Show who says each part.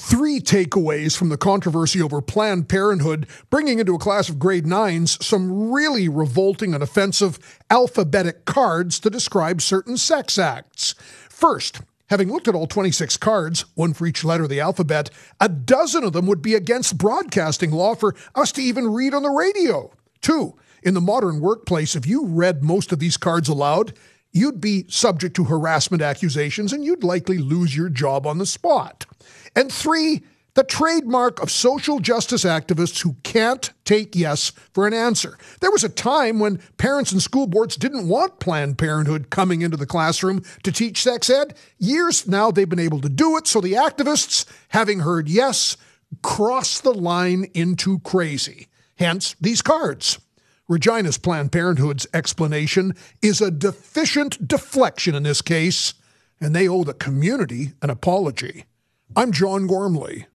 Speaker 1: Three takeaways from the controversy over Planned Parenthood, bringing into a class of grade nines some really revolting and offensive alphabetic cards to describe certain sex acts. First, having looked at all 26 cards, one for each letter of the alphabet, a dozen of them would be against broadcasting law for us to even read on the radio. Two, in the modern workplace, if you read most of these cards aloud, you'd be subject to harassment accusations and you'd likely lose your job on the spot. And three, the trademark of social justice activists who can't take yes for an answer. There was a time when parents and school boards didn't want Planned Parenthood coming into the classroom to teach sex ed. Years now they've been able to do it, so the activists, having heard yes, cross the line into crazy. Hence these cards. Regina's Planned Parenthood's explanation is a deficient deflection in this case, and they owe the community an apology. I'm John Gormley.